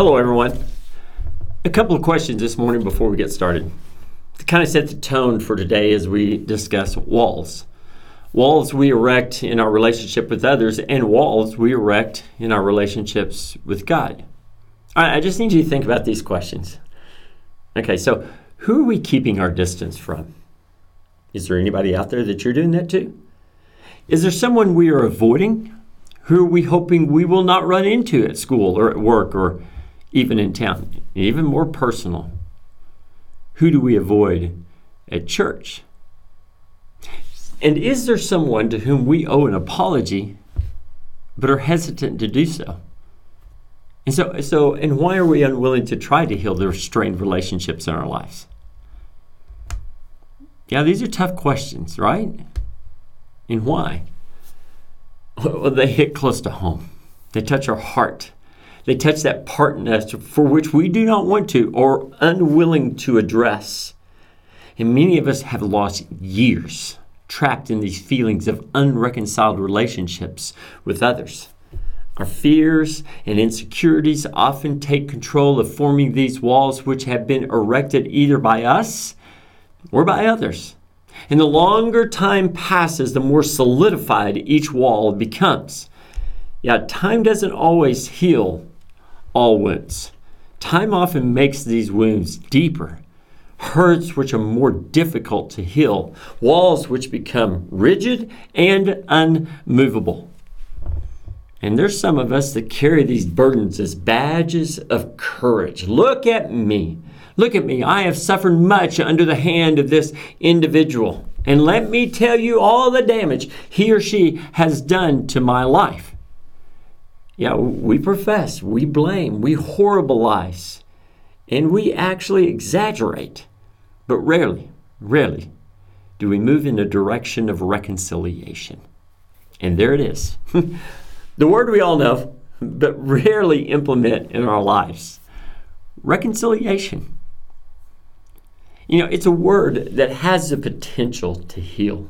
Hello, everyone. A couple of questions this morning before we get started to kind of set the tone for today as we discuss walls. Walls we erect in our relationship with others, and walls we erect in our relationships with God. I just need you to think about these questions. Okay, so who are we keeping our distance from? Is there anybody out there that you're doing that to? Is there someone we are avoiding? Who are we hoping we will not run into at school or at work or even in town? Even more personal, who do we avoid at church? And is there someone to whom we owe an apology but are hesitant to do so? And so, so and why are we unwilling to try to heal the strained relationships in our lives? Yeah, these are tough questions, right? And why? Well, they hit close to home. They touch our heart. They touch that part in us for which we do not want to or unwilling to address. And many of us have lost years trapped in these feelings of unreconciled relationships with others. Our fears and insecurities often take control of forming these walls, which have been erected either by us or by others. And the longer time passes, the more solidified each wall becomes. Yet, time doesn't always heal all wounds. Time often makes these wounds deeper, hurts which are more difficult to heal, walls which become rigid and unmovable. And there's some of us that carry these burdens as badges of courage. Look at me. Look at me. I have suffered much under the hand of this individual. And let me tell you all the damage he or she has done to my life. Yeah, we profess, we blame, we horribilize, and we actually exaggerate. But rarely, rarely do we move in the direction of reconciliation. And there it is. the word we all know, but rarely implement in our lives reconciliation. You know, it's a word that has the potential to heal.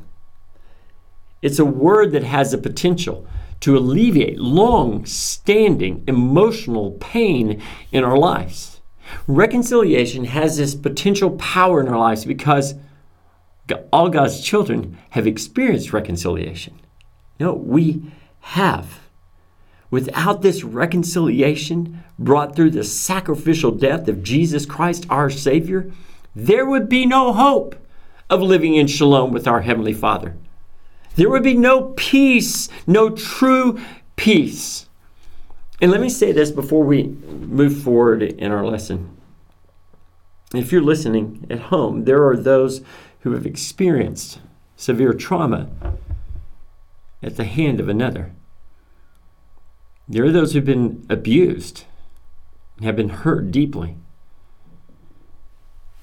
It's a word that has the potential to alleviate long standing emotional pain in our lives. Reconciliation has this potential power in our lives because all God's children have experienced reconciliation. No, we have. Without this reconciliation brought through the sacrificial death of Jesus Christ, our Savior, there would be no hope of living in shalom with our Heavenly Father. There would be no peace, no true peace. And let me say this before we move forward in our lesson. If you're listening at home, there are those who have experienced severe trauma at the hand of another. There are those who've been abused and have been hurt deeply.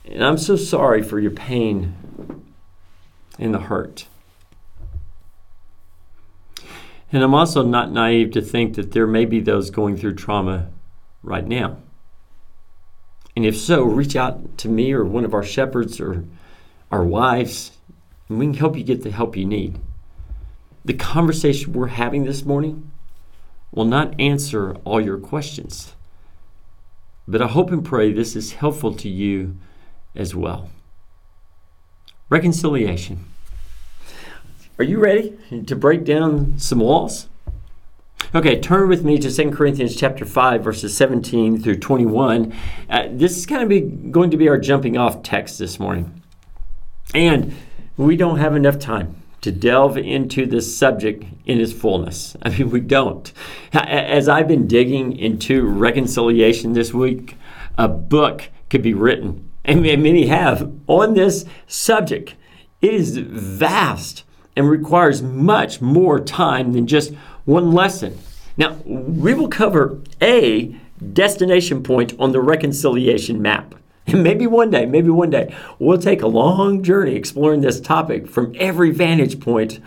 And I'm so sorry for your pain and the hurt. And I'm also not naive to think that there may be those going through trauma right now. And if so, reach out to me or one of our shepherds or our wives, and we can help you get the help you need. The conversation we're having this morning will not answer all your questions, but I hope and pray this is helpful to you as well. Reconciliation. Are you ready to break down some walls? Okay, turn with me to 2 Corinthians chapter 5, verses 17 through 21. Uh, this is kind of be, going to be our jumping off text this morning. And we don't have enough time to delve into this subject in its fullness. I mean, we don't. As I've been digging into reconciliation this week, a book could be written and many have, on this subject. It is vast and requires much more time than just one lesson. Now, we will cover a destination point on the reconciliation map. And maybe one day, maybe one day, we'll take a long journey exploring this topic from every vantage point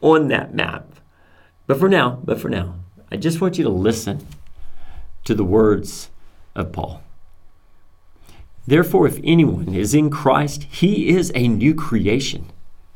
on that map. But for now, but for now, I just want you to listen to the words of Paul. Therefore, if anyone is in Christ, he is a new creation.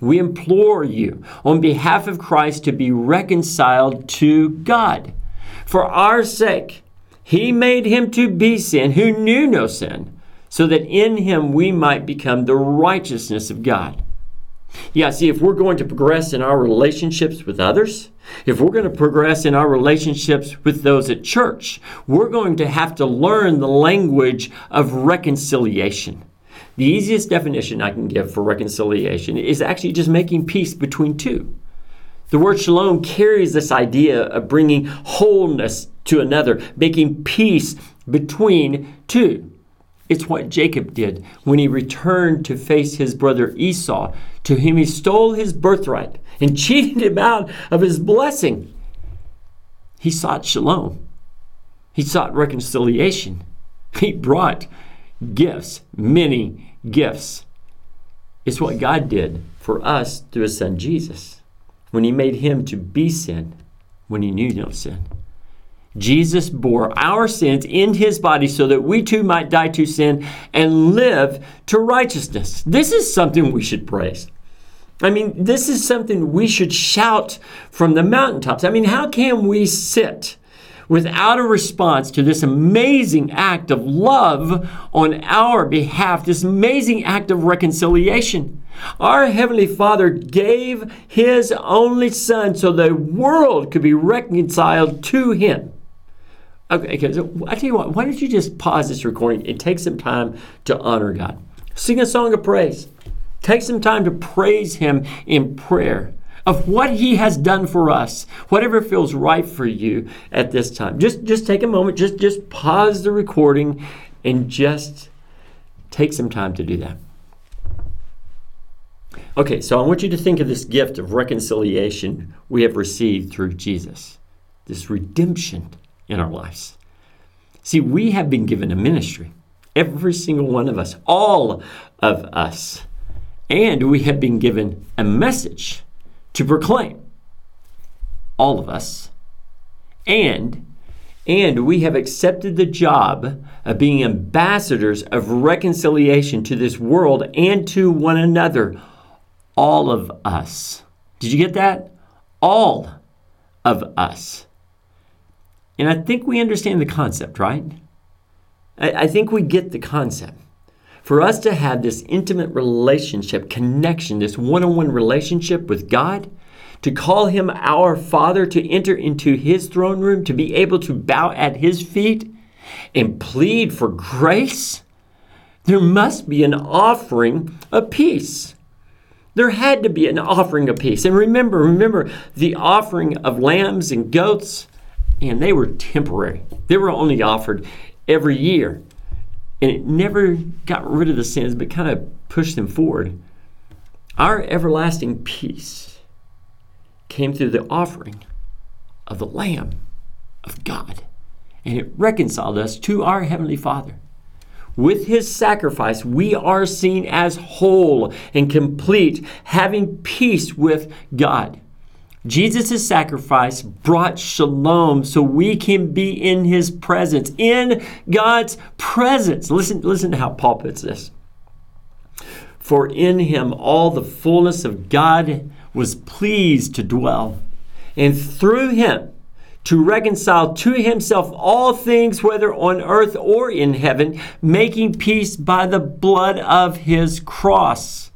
We implore you, on behalf of Christ, to be reconciled to God. For our sake, he made him to be sin who knew no sin so that in him we might become the righteousness of God. Yeah, see, if we're going to progress in our relationships with others, if we're going to progress in our relationships with those at church, we're going to have to learn the language of reconciliation. The easiest definition I can give for reconciliation is actually just making peace between two. The word shalom carries this idea of bringing wholeness to another, making peace between two. It's what Jacob did when he returned to face his brother Esau, to whom he stole his birthright and cheated him out of his blessing. He sought shalom, he sought reconciliation. He brought gifts, many gifts. It's what God did for us through his son Jesus when he made him to be sin when he knew no sin. Jesus bore our sins in his body so that we too might die to sin and live to righteousness. This is something we should praise. I mean, this is something we should shout from the mountaintops. I mean, how can we sit without a response to this amazing act of love on our behalf, this amazing act of reconciliation? Our Heavenly Father gave His only Son so the world could be reconciled to Him. Okay, okay, so I tell you what, why don't you just pause this recording and take some time to honor God? Sing a song of praise. Take some time to praise Him in prayer of what He has done for us, whatever feels right for you at this time. Just, just take a moment, just, just pause the recording and just take some time to do that. Okay, so I want you to think of this gift of reconciliation we have received through Jesus, this redemption in our lives. See, we have been given a ministry, every single one of us, all of us, and we have been given a message to proclaim, all of us, and and we have accepted the job of being ambassadors of reconciliation to this world and to one another. All of us. Did you get that? All of us. And I think we understand the concept, right? I, I think we get the concept. For us to have this intimate relationship, connection, this one on one relationship with God, to call Him our Father, to enter into His throne room, to be able to bow at His feet and plead for grace, there must be an offering of peace. There had to be an offering of peace. And remember, remember the offering of lambs and goats and they were temporary. They were only offered every year. And it never got rid of the sins, but kind of pushed them forward. Our everlasting peace came through the offering of the Lamb of God. And it reconciled us to our Heavenly Father. With his sacrifice, we are seen as whole and complete, having peace with God. Jesus' sacrifice brought shalom so we can be in his presence, in God's presence. Listen, listen to how Paul puts this. For in him all the fullness of God was pleased to dwell, and through him to reconcile to himself all things, whether on earth or in heaven, making peace by the blood of his cross.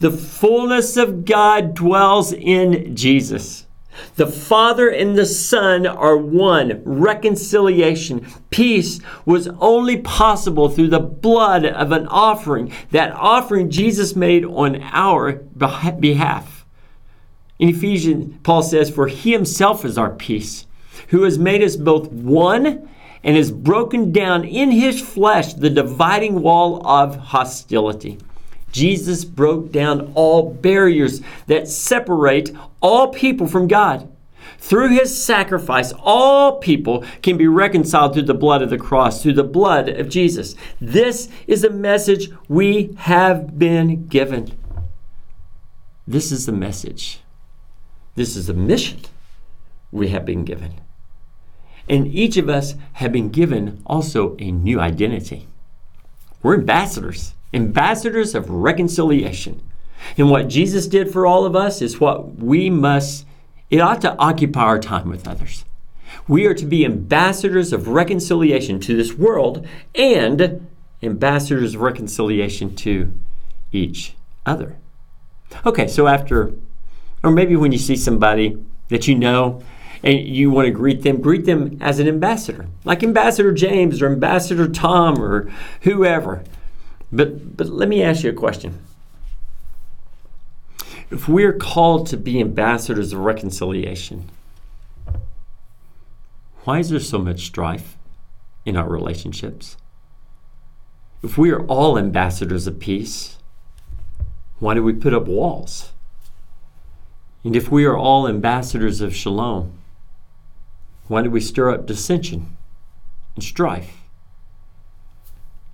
The fullness of God dwells in Jesus. The Father and the Son are one. Reconciliation, peace was only possible through the blood of an offering. That offering Jesus made on our behalf. In Ephesians, Paul says, For he himself is our peace, who has made us both one and has broken down in his flesh the dividing wall of hostility. Jesus broke down all barriers that separate all people from God. through his sacrifice, all people can be reconciled through the blood of the cross, through the blood of Jesus. This is the message we have been given. This is the message. This is the mission we have been given. And each of us have been given also a new identity. We're ambassadors, ambassadors of reconciliation. And what Jesus did for all of us is what we must it ought to occupy our time with others. We are to be ambassadors of reconciliation to this world and ambassadors of reconciliation to each other. Okay, so after, or maybe when you see somebody that you know and you want to greet them, greet them as an ambassador, like Ambassador James or Ambassador Tom or whoever. But, but let me ask you a question if we're called to be ambassadors of reconciliation, why is there so much strife in our relationships? If we are all ambassadors of peace, why do we put up walls? And if we are all ambassadors of shalom, why do we stir up dissension and strife?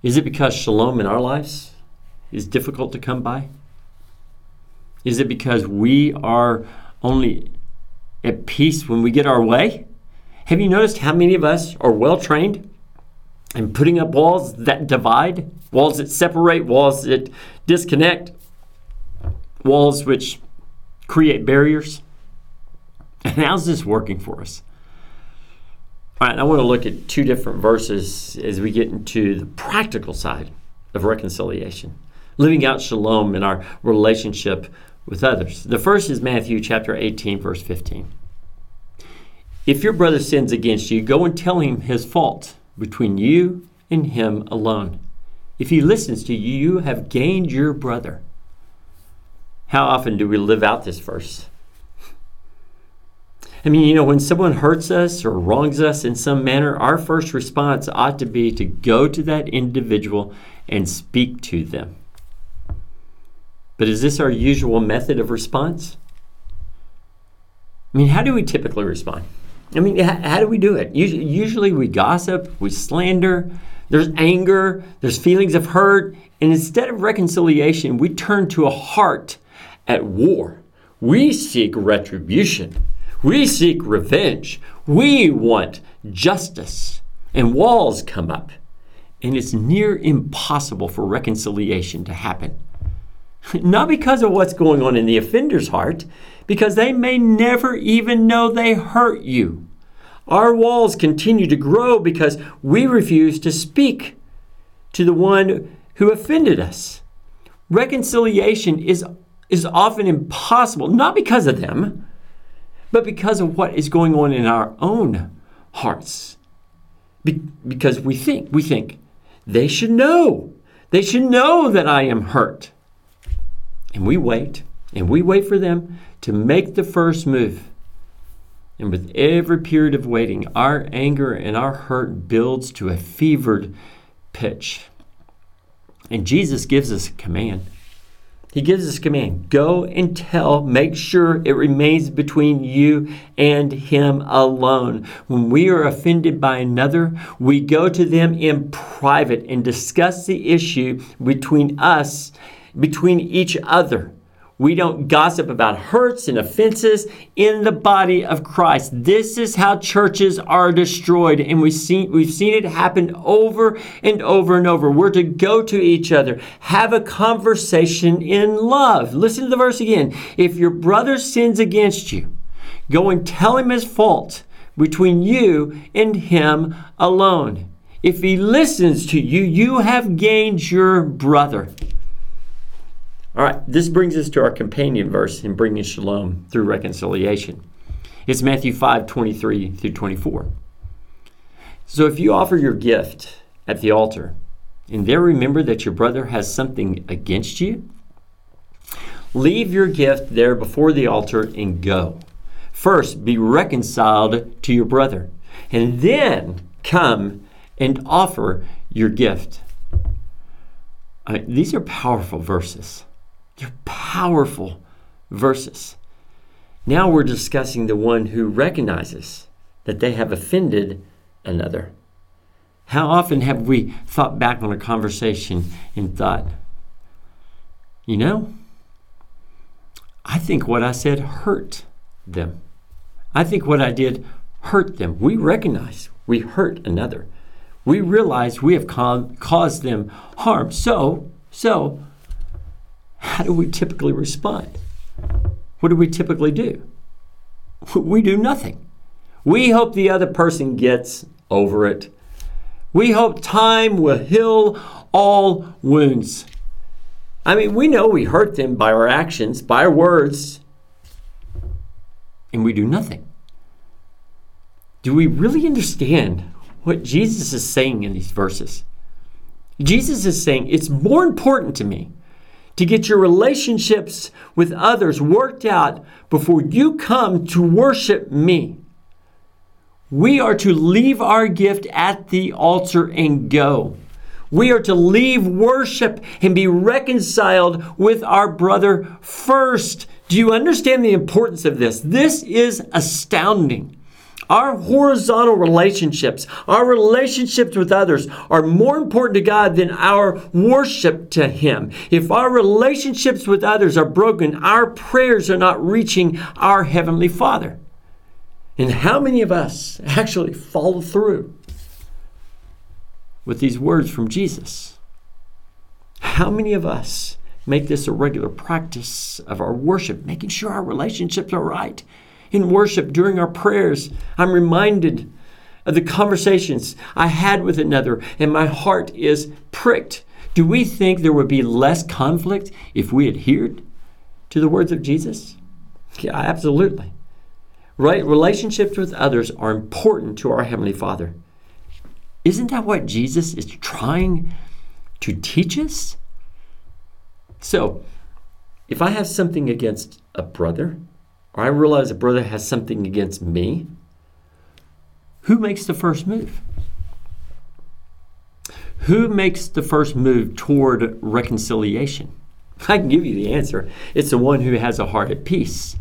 Is it because shalom in our lives is difficult to come by? Is it because we are only at peace when we get our way? Have you noticed how many of us are well trained in putting up walls that divide, walls that separate, walls that disconnect, walls which create barriers? And how's this working for us? All right, I want to look at two different verses as we get into the practical side of reconciliation, living out shalom in our relationship with others. The first is Matthew chapter 18, verse 15. If your brother sins against you, go and tell him his fault between you and him alone. If he listens to you, you have gained your brother. How often do we live out this verse? I mean, you know, when someone hurts us or wrongs us in some manner, our first response ought to be to go to that individual and speak to them. But is this our usual method of response? I mean, how do we typically respond? I mean, how, do we do it? Usually, we gossip, we slander, there's anger, there's feelings of hurt, and instead of reconciliation, we turn to a heart at war. We seek retribution. We seek revenge. We want justice. And walls come up. And it's near impossible for reconciliation to happen. Not because of what's going on in the offender's heart, because they may never even know they hurt you. Our walls continue to grow because we refuse to speak to the one who offended us. Reconciliation is, is often impossible, not because of them, but because of what is going on in our own hearts. Be- because we think, we think, they should know. They should know that I am hurt. And we wait, and we wait for them to make the first move. And with every period of waiting, our anger and our hurt builds to a fevered pitch. And Jesus gives us a command. He gives a command go and tell, make sure it remains between you and him alone. When we are offended by another, we go to them in private and discuss the issue between us between each other. We don't gossip about hurts and offenses in the body of Christ. This is how churches are destroyed, and we've seen, we've seen it happen over and over and over. We're to go to each other, have a conversation in love. Listen to the verse again. If your brother sins against you, go and tell him his fault between you and him alone. If he listens to you, you have gained your brother. All right, this brings us to our companion verse in bringing shalom through reconciliation. It's Matthew 5 23 through 24. So if you offer your gift at the altar and there remember that your brother has something against you, leave your gift there before the altar and go. First, be reconciled to your brother, and then come and offer your gift. Uh, these are powerful verses. They're powerful verses. Now we're discussing the one who recognizes that they have offended another. How often have we thought back on a conversation and thought, you know, I think what I said hurt them. I think what I did hurt them. We recognize we hurt another. We realize we have caused them harm. So, so, how do we typically respond? What do we typically do? We do nothing. We hope the other person gets over it. We hope time will heal all wounds. I mean, we know we hurt them by our actions, by our words, and we do nothing. Do we really understand what Jesus is saying in these verses? Jesus is saying it's more important to me to get your relationships with others worked out before you come to worship me. We are to leave our gift at the altar and go. We are to leave worship and be reconciled with our brother first. Do you understand the importance of this? This is astounding. Our horizontal relationships, our relationships with others are more important to God than our worship to Him. If our relationships with others are broken, our prayers are not reaching our Heavenly Father. And how many of us actually follow through with these words from Jesus? How many of us make this a regular practice of our worship, making sure our relationships are right? In worship, during our prayers, I'm reminded of the conversations I had with another, and my heart is pricked. Do we think there would be less conflict if we adhered to the words of Jesus? Yeah, absolutely. Right? Relationships with others are important to our Heavenly Father. Isn't that what Jesus is trying to teach us? So, if I have something against a brother, or I realize a brother has something against me, who makes the first move? Who makes the first move toward reconciliation? I can give you the answer. It's the one who has a heart at peace.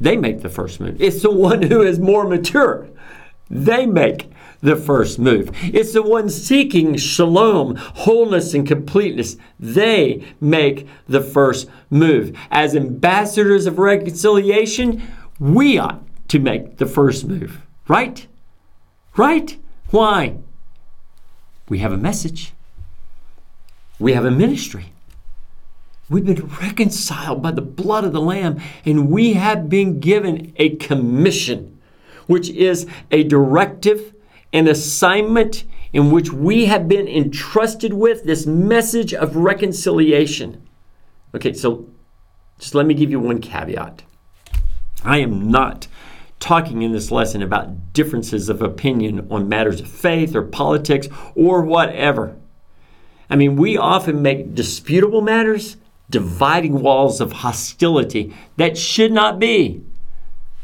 They make the first move. It's the one who is more mature. They make the first move. It's the one seeking shalom, wholeness, and completeness. They make the first move. As ambassadors of reconciliation, we ought to make the first move. Right? Right? Why? We have a message, we have a ministry. We've been reconciled by the blood of the Lamb, and we have been given a commission, which is a directive an assignment in which we have been entrusted with this message of reconciliation. Okay, so just let me give you one caveat. I am not talking in this lesson about differences of opinion on matters of faith or politics or whatever. I mean, we often make disputable matters dividing walls of hostility that should not be.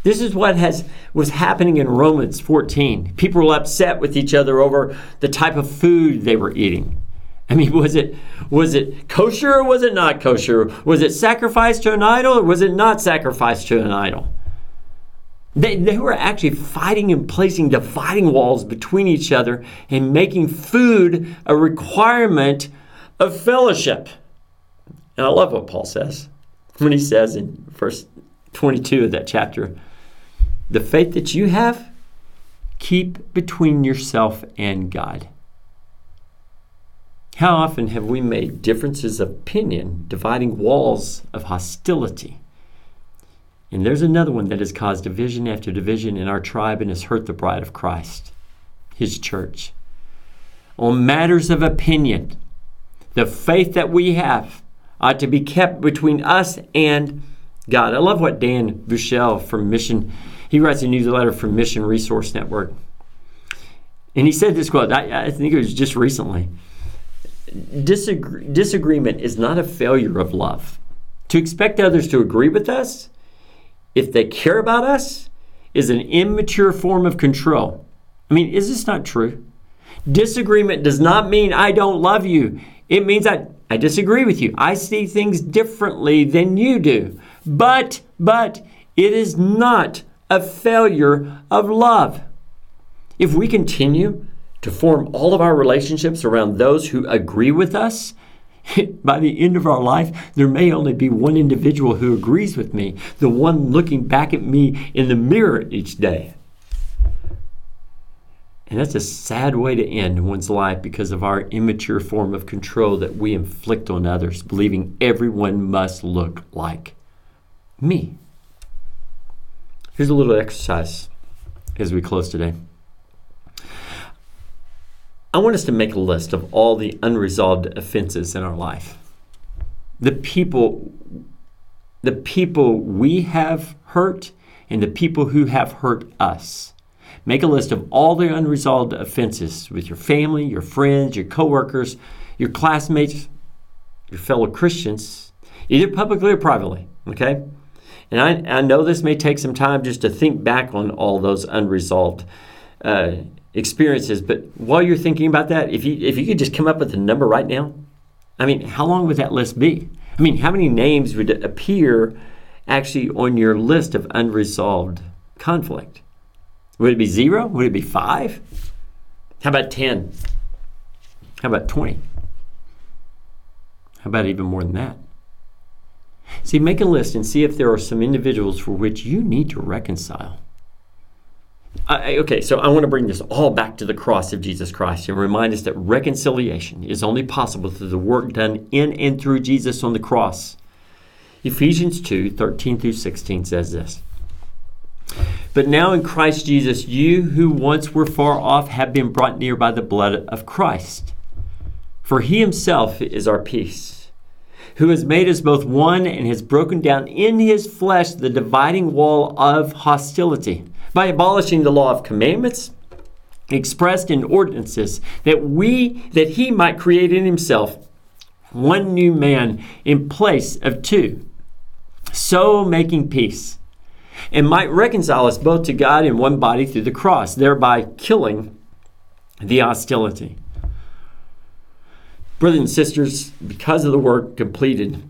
This is what has was happening in Romans 14. People were upset with each other over the type of food they were eating. I mean, was it was it kosher or was it not kosher? Was it sacrificed to an idol or was it not sacrificed to an idol? They, they were actually fighting and placing dividing walls between each other and making food a requirement of fellowship. And I love what Paul says when he says in verse 22 of that chapter the faith that you have, keep between yourself and God. How often have we made differences of opinion dividing walls of hostility? And there's another one that has caused division after division in our tribe and has hurt the bride of Christ, his church. On matters of opinion, the faith that we have ought to be kept between us and God. I love what Dan Bouchelle from Mission he writes a newsletter for Mission Resource Network. And he said this quote, I, I think it was just recently Disagree, Disagreement is not a failure of love. To expect others to agree with us, if they care about us, is an immature form of control. I mean, is this not true? Disagreement does not mean I don't love you. It means I, I disagree with you. I see things differently than you do. But, but, It is not a failure of love. If we continue to form all of our relationships around those who agree with us, by the end of our life, there may only be one individual who agrees with me, the one looking back at me in the mirror each day. And that's a sad way to end one's life because of our immature form of control that we inflict on others, believing everyone must look like me. Here's a little exercise as we close today. I want us to make a list of all the unresolved offenses in our life. The people the people we have hurt and the people who have hurt us. Make a list of all the unresolved offenses with your family, your friends, your coworkers, your classmates, your fellow Christians, either publicly or privately, okay? And I, I know this may take some time just to think back on all those unresolved uh, experiences. But while you're thinking about that, if you if you could just come up with a number right now, I mean, how long would that list be? I mean, how many names would appear actually on your list of unresolved conflict? Would it be zero? Would it be five? How about 10? How about 20? How about even more than that? See, make a list and see if there are some individuals for which you need to reconcile. I, okay, so I want to bring this all back to the cross of Jesus Christ and remind us that reconciliation is only possible through the work done in and through Jesus on the cross. Ephesians 2 13 through 16 says this. But now in Christ Jesus, you who once were far off have been brought near by the blood of Christ. For he himself is our peace, who has made us both one and has broken down in his flesh the dividing wall of hostility by abolishing the law of commandments expressed in ordinances that we that he might create in himself one new man in place of two so making peace and might reconcile us both to God in one body through the cross thereby killing the hostility brothers and sisters because of the work completed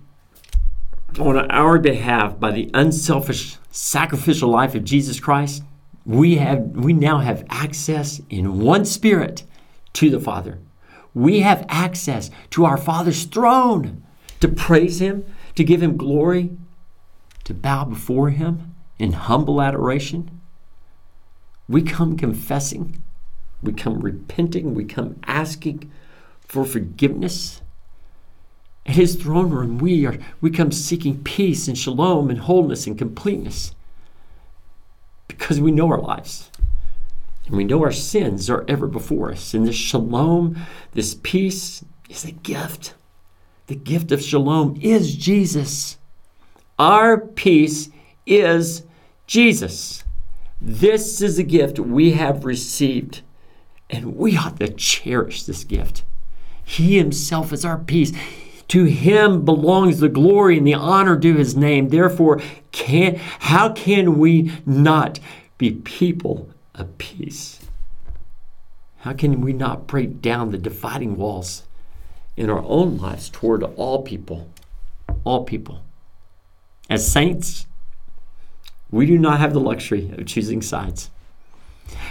on our behalf by the unselfish sacrificial life of Jesus Christ we have we now have access in one spirit to the Father. We have access to our Father's throne to praise him, to give him glory, to bow before him in humble adoration. We come confessing, we come repenting, we come asking for forgiveness. At his throne room, we are we come seeking peace and shalom and wholeness and completeness because we know our lives. And we know our sins are ever before us. And this shalom, this peace, is a gift. The gift of shalom is Jesus. Our peace is Jesus. This is a gift we have received, and we ought to cherish this gift. He Himself is our peace. To Him belongs the glory and the honor due His name. Therefore, can, how can we not be people of peace? How can we not break down the dividing walls in our own lives toward all people? All people. As saints, we do not have the luxury of choosing sides.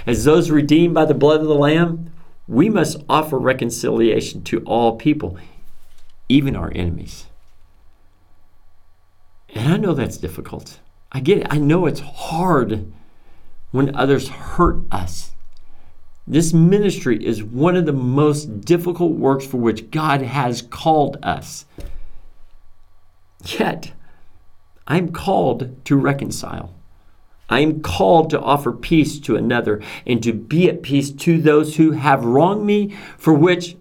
As those redeemed by the blood of the Lamb, we must offer reconciliation to all people, even our enemies. And I know that's difficult. I get it. I know it's hard when others hurt us. This ministry is one of the most difficult works for which God has called us. Yet, I'm called to reconcile. I'm called to offer peace to another and to be at peace to those who have wronged me, for which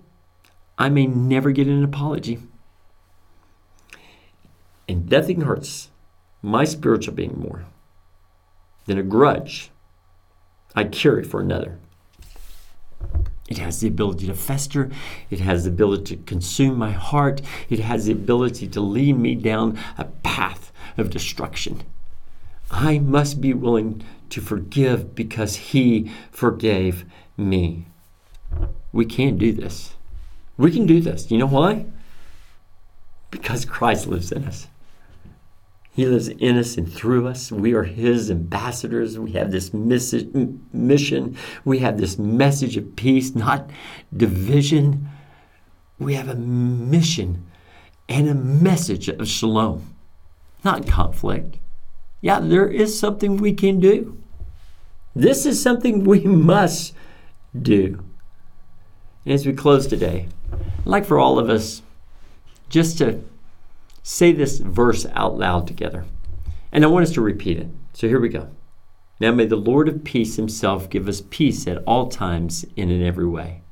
I may never get an apology. And nothing hurts my spiritual being more than a grudge I carry for another. It has the ability to fester. It has the ability to consume my heart. It has the ability to lead me down a path of destruction. I must be willing to forgive because He forgave me. We can do this. We can do this. You know why? Because Christ lives in us. He lives in us and through us. We are His ambassadors. We have this mission. We have this message of peace, not division. We have a mission and a message of shalom, not conflict. Yeah, there is something we can do. This is something we must do. And as we close today, I'd like for all of us just to say this verse out loud together. And I want us to repeat it. So here we go. Now may the Lord of peace himself give us peace at all times and in every way.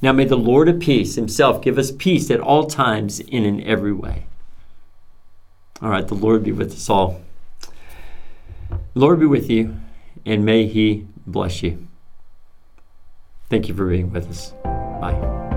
Now may the Lord of peace himself give us peace at all times and in every way. All right, the Lord be with us all. Lord be with you, and may he bless you. Thank you for being with us. Bye.